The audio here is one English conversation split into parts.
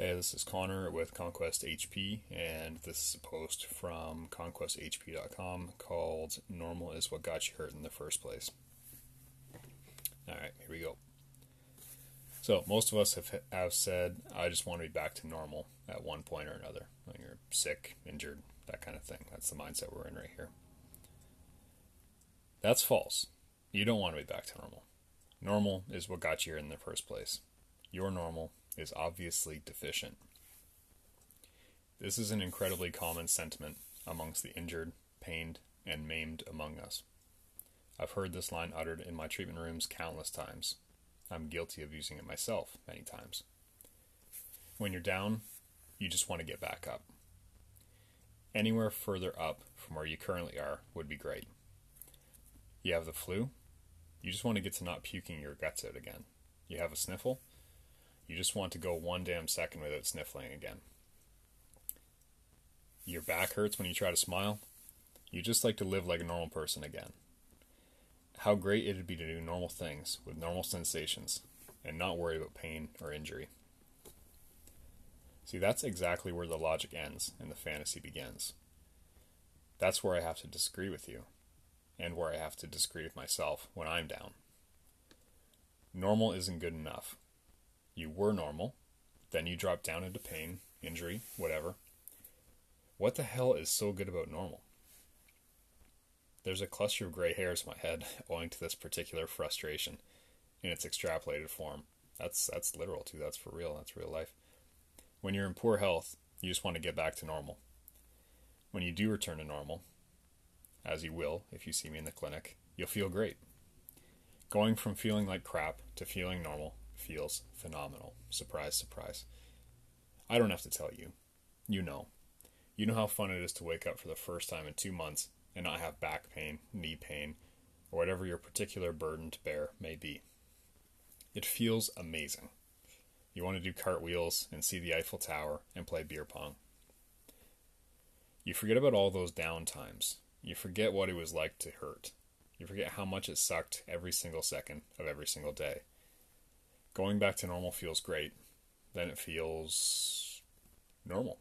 Hey, this is Connor with Conquest HP, and this is a post from conquesthp.com called Normal is What Got You Hurt in the First Place. Alright, here we go. So, most of us have, have said, I just want to be back to normal at one point or another. When you're sick, injured, that kind of thing. That's the mindset we're in right here. That's false. You don't want to be back to normal. Normal is what got you here in the first place. Your normal is obviously deficient. This is an incredibly common sentiment amongst the injured, pained, and maimed among us. I've heard this line uttered in my treatment rooms countless times. I'm guilty of using it myself many times. When you're down, you just want to get back up. Anywhere further up from where you currently are would be great. You have the flu, you just want to get to not puking your guts out again. You have a sniffle, you just want to go one damn second without sniffling again. Your back hurts when you try to smile. You just like to live like a normal person again. How great it'd be to do normal things with normal sensations and not worry about pain or injury. See, that's exactly where the logic ends and the fantasy begins. That's where I have to disagree with you, and where I have to disagree with myself when I'm down. Normal isn't good enough you were normal, then you drop down into pain, injury, whatever. What the hell is so good about normal? There's a cluster of gray hairs in my head owing to this particular frustration in its extrapolated form. That's that's literal too. That's for real. That's real life. When you're in poor health, you just want to get back to normal. When you do return to normal, as you will if you see me in the clinic, you'll feel great. Going from feeling like crap to feeling normal feels phenomenal. Surprise, surprise. I don't have to tell you. You know. You know how fun it is to wake up for the first time in two months and not have back pain, knee pain, or whatever your particular burden to bear may be. It feels amazing. You want to do cartwheels and see the Eiffel Tower and play beer pong. You forget about all those down times. You forget what it was like to hurt. You forget how much it sucked every single second of every single day going back to normal feels great. Then it feels normal.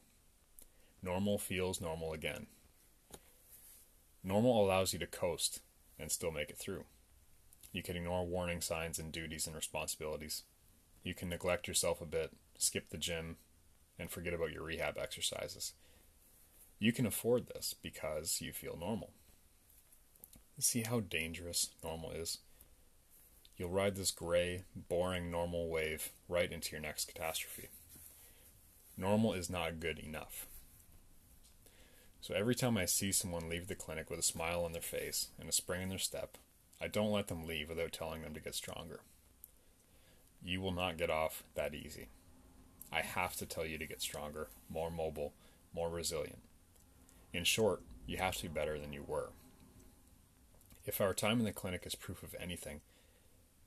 Normal feels normal again. Normal allows you to coast and still make it through. You can ignore warning signs and duties and responsibilities. You can neglect yourself a bit, skip the gym, and forget about your rehab exercises. You can afford this because you feel normal. See how dangerous normal is? You'll ride this gray, boring normal wave right into your next catastrophe. Normal is not good enough. So every time I see someone leave the clinic with a smile on their face and a spring in their step, I don't let them leave without telling them to get stronger. You will not get off that easy. I have to tell you to get stronger, more mobile, more resilient. In short, you have to be better than you were. If our time in the clinic is proof of anything,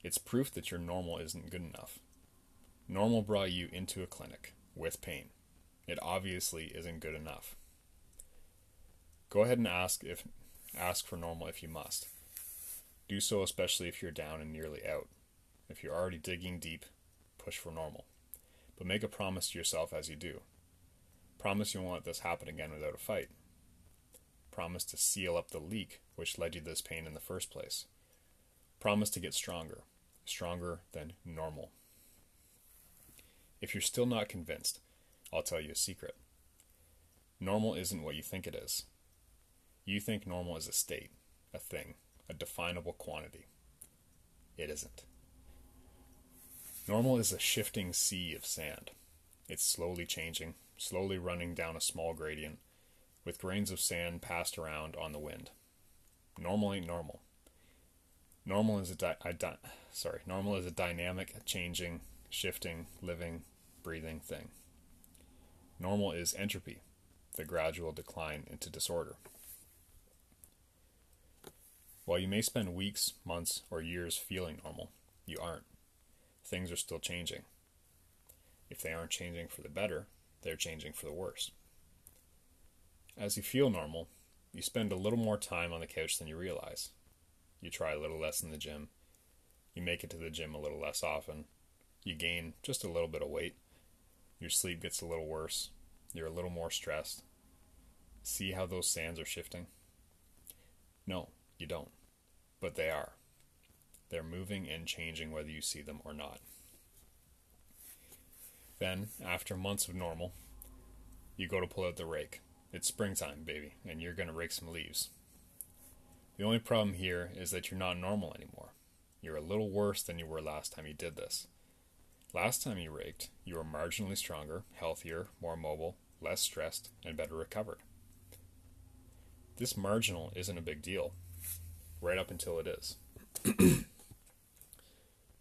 it's proof that your normal isn't good enough. Normal brought you into a clinic with pain. It obviously isn't good enough. Go ahead and ask if ask for normal if you must. Do so especially if you're down and nearly out. If you're already digging deep, push for normal. But make a promise to yourself as you do. Promise you won't let this happen again without a fight. Promise to seal up the leak which led you to this pain in the first place. Promise to get stronger stronger than normal. If you're still not convinced, I'll tell you a secret. Normal isn't what you think it is. You think normal is a state, a thing, a definable quantity. It isn't. Normal is a shifting sea of sand. It's slowly changing, slowly running down a small gradient, with grains of sand passed around on the wind. Normal ain't normal. Normal is a di- di- sorry. Normal is a dynamic, changing, shifting, living, breathing thing. Normal is entropy, the gradual decline into disorder. While you may spend weeks, months, or years feeling normal, you aren't. Things are still changing. If they aren't changing for the better, they're changing for the worse. As you feel normal, you spend a little more time on the couch than you realize. You try a little less in the gym. You make it to the gym a little less often. You gain just a little bit of weight. your sleep gets a little worse, you're a little more stressed. See how those sands are shifting? No, you don't. But they are. They're moving and changing whether you see them or not. Then, after months of normal, you go to pull out the rake. It's springtime, baby, and you're going to rake some leaves. The only problem here is that you're not normal anymore. You're a little worse than you were last time you did this. Last time you raked, you were marginally stronger, healthier, more mobile, less stressed, and better recovered. This marginal isn't a big deal, right up until it is.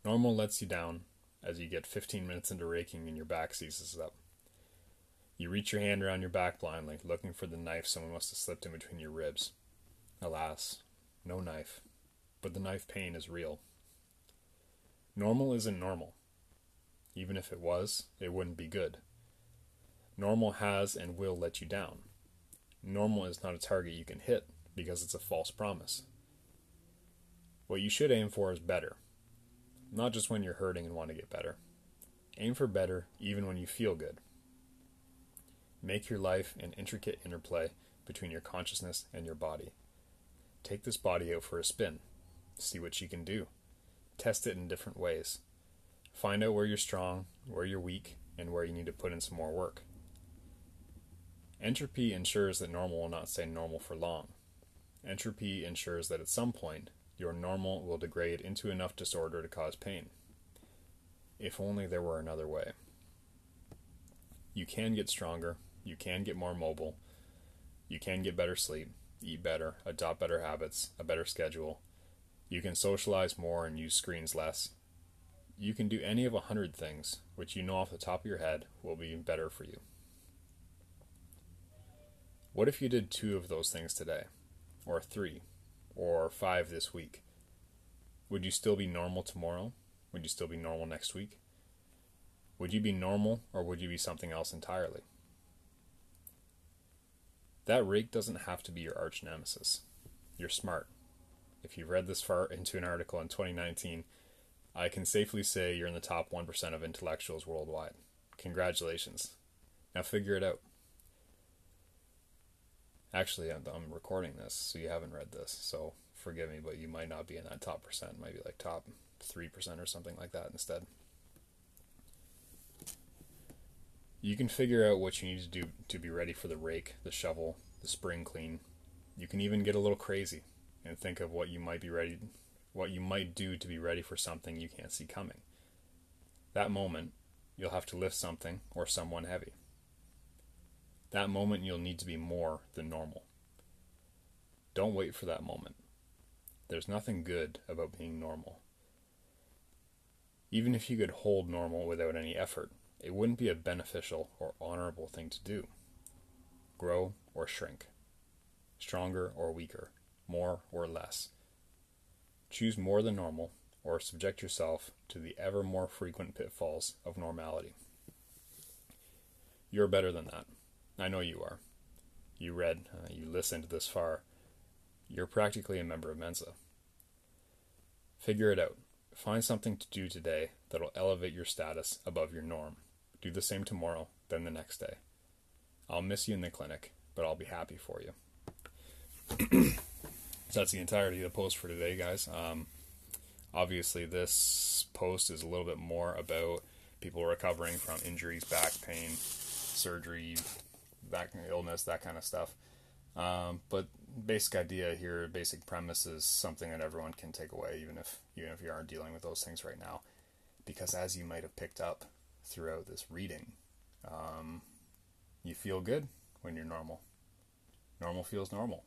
Normal lets you down as you get 15 minutes into raking and your back seizes up. You reach your hand around your back blindly, looking for the knife someone must have slipped in between your ribs. Alas, no knife, but the knife pain is real. Normal isn't normal. Even if it was, it wouldn't be good. Normal has and will let you down. Normal is not a target you can hit because it's a false promise. What you should aim for is better, not just when you're hurting and want to get better. Aim for better even when you feel good. Make your life an intricate interplay between your consciousness and your body. Take this body out for a spin. See what you can do. Test it in different ways. Find out where you're strong, where you're weak, and where you need to put in some more work. Entropy ensures that normal will not stay normal for long. Entropy ensures that at some point, your normal will degrade into enough disorder to cause pain. If only there were another way. You can get stronger, you can get more mobile, you can get better sleep, eat better, adopt better habits, a better schedule. You can socialize more and use screens less. You can do any of a hundred things, which you know off the top of your head will be better for you. What if you did two of those things today? Or three? Or five this week? Would you still be normal tomorrow? Would you still be normal next week? Would you be normal or would you be something else entirely? That rake doesn't have to be your arch nemesis. You're smart. If you've read this far into an article in 2019, I can safely say you're in the top 1% of intellectuals worldwide. Congratulations. Now figure it out. Actually, I'm, I'm recording this, so you haven't read this, so forgive me, but you might not be in that top percent. Might be like top 3% or something like that instead. You can figure out what you need to do to be ready for the rake, the shovel, the spring clean. You can even get a little crazy and think of what you might be ready what you might do to be ready for something you can't see coming. That moment, you'll have to lift something or someone heavy. That moment, you'll need to be more than normal. Don't wait for that moment. There's nothing good about being normal. Even if you could hold normal without any effort, it wouldn't be a beneficial or honorable thing to do. Grow or shrink, stronger or weaker, more or less. Choose more than normal, or subject yourself to the ever more frequent pitfalls of normality. You're better than that. I know you are. You read, uh, you listened this far. You're practically a member of Mensa. Figure it out. Find something to do today that'll elevate your status above your norm. Do the same tomorrow, then the next day. I'll miss you in the clinic, but I'll be happy for you. So that's the entirety of the post for today, guys. Um, obviously, this post is a little bit more about people recovering from injuries, back pain, surgery, back illness, that kind of stuff. Um, but basic idea here, basic premise is something that everyone can take away, even if even if you aren't dealing with those things right now, because as you might have picked up throughout this reading, um, you feel good when you're normal. Normal feels normal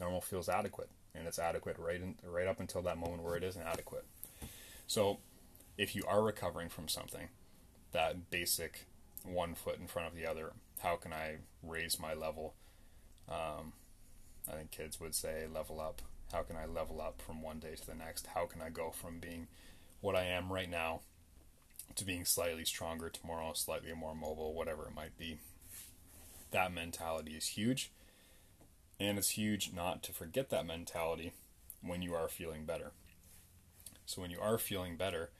normal feels adequate, and it's adequate right in, right up until that moment where it isn't adequate. So, if you are recovering from something, that basic one foot in front of the other, how can I raise my level? Um, I think kids would say level up. How can I level up from one day to the next? How can I go from being what I am right now to being slightly stronger tomorrow, slightly more mobile, whatever it might be? That mentality is huge and it's huge not to forget that mentality when you are feeling better. So, when you are feeling better,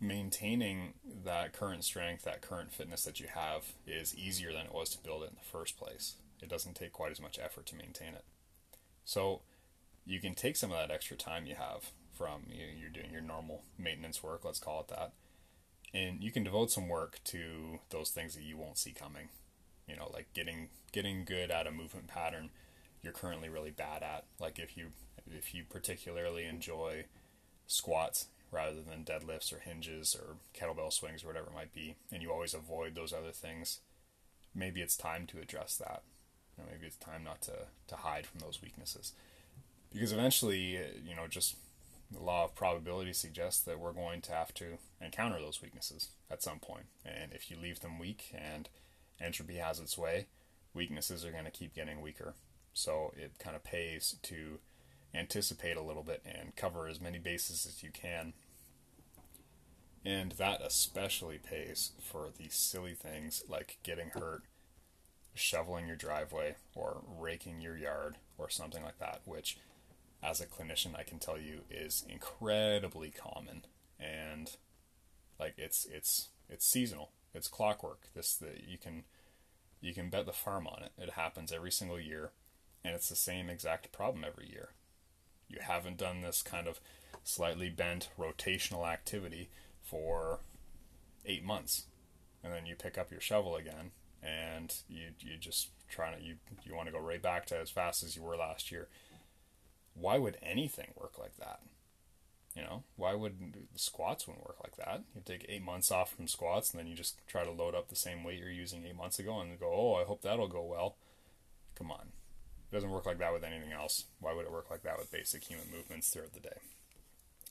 maintaining that current strength, that current fitness that you have is easier than it was to build it in the first place. It doesn't take quite as much effort to maintain it. So you can take some of that extra time you have from you know, you're doing your normal maintenance work, let's call it that, and you can devote some work to those things that you won't see coming. You know, like getting getting good at a movement pattern you're currently really bad at. Like if you if you particularly enjoy squats rather than deadlifts or hinges or kettlebell swings or whatever it might be, and you always avoid those other things, maybe it's time to address that. You know, maybe it's time not to, to hide from those weaknesses. Because eventually, you know, just the law of probability suggests that we're going to have to encounter those weaknesses at some point. And if you leave them weak and entropy has its way, weaknesses are going to keep getting weaker. So it kind of pays to anticipate a little bit and cover as many bases as you can. And that especially pays for these silly things like getting hurt, shoveling your driveway, or raking your yard, or something like that, which, as a clinician, I can tell you is incredibly common. And like it's it's it's seasonal. It's clockwork. This that you can you can bet the farm on it. It happens every single year, and it's the same exact problem every year you haven't done this kind of slightly bent rotational activity for eight months and then you pick up your shovel again and you you just trying to you you want to go right back to as fast as you were last year why would anything work like that you know why would squats wouldn't work like that you take eight months off from squats and then you just try to load up the same weight you're using eight months ago and go oh i hope that'll go well come on it doesn't work like that with anything else. Why would it work like that with basic human movements throughout the day?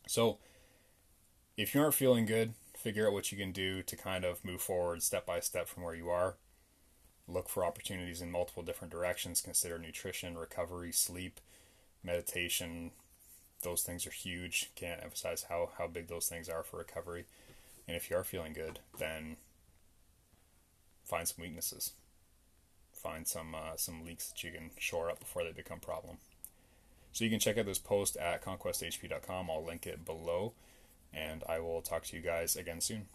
So, if you aren't feeling good, figure out what you can do to kind of move forward step by step from where you are. Look for opportunities in multiple different directions. Consider nutrition, recovery, sleep, meditation. Those things are huge. Can't emphasize how, how big those things are for recovery. And if you are feeling good, then find some weaknesses find some uh, some leaks that you can shore up before they become problem. So you can check out this post at conquesthp.com. I'll link it below, and I will talk to you guys again soon.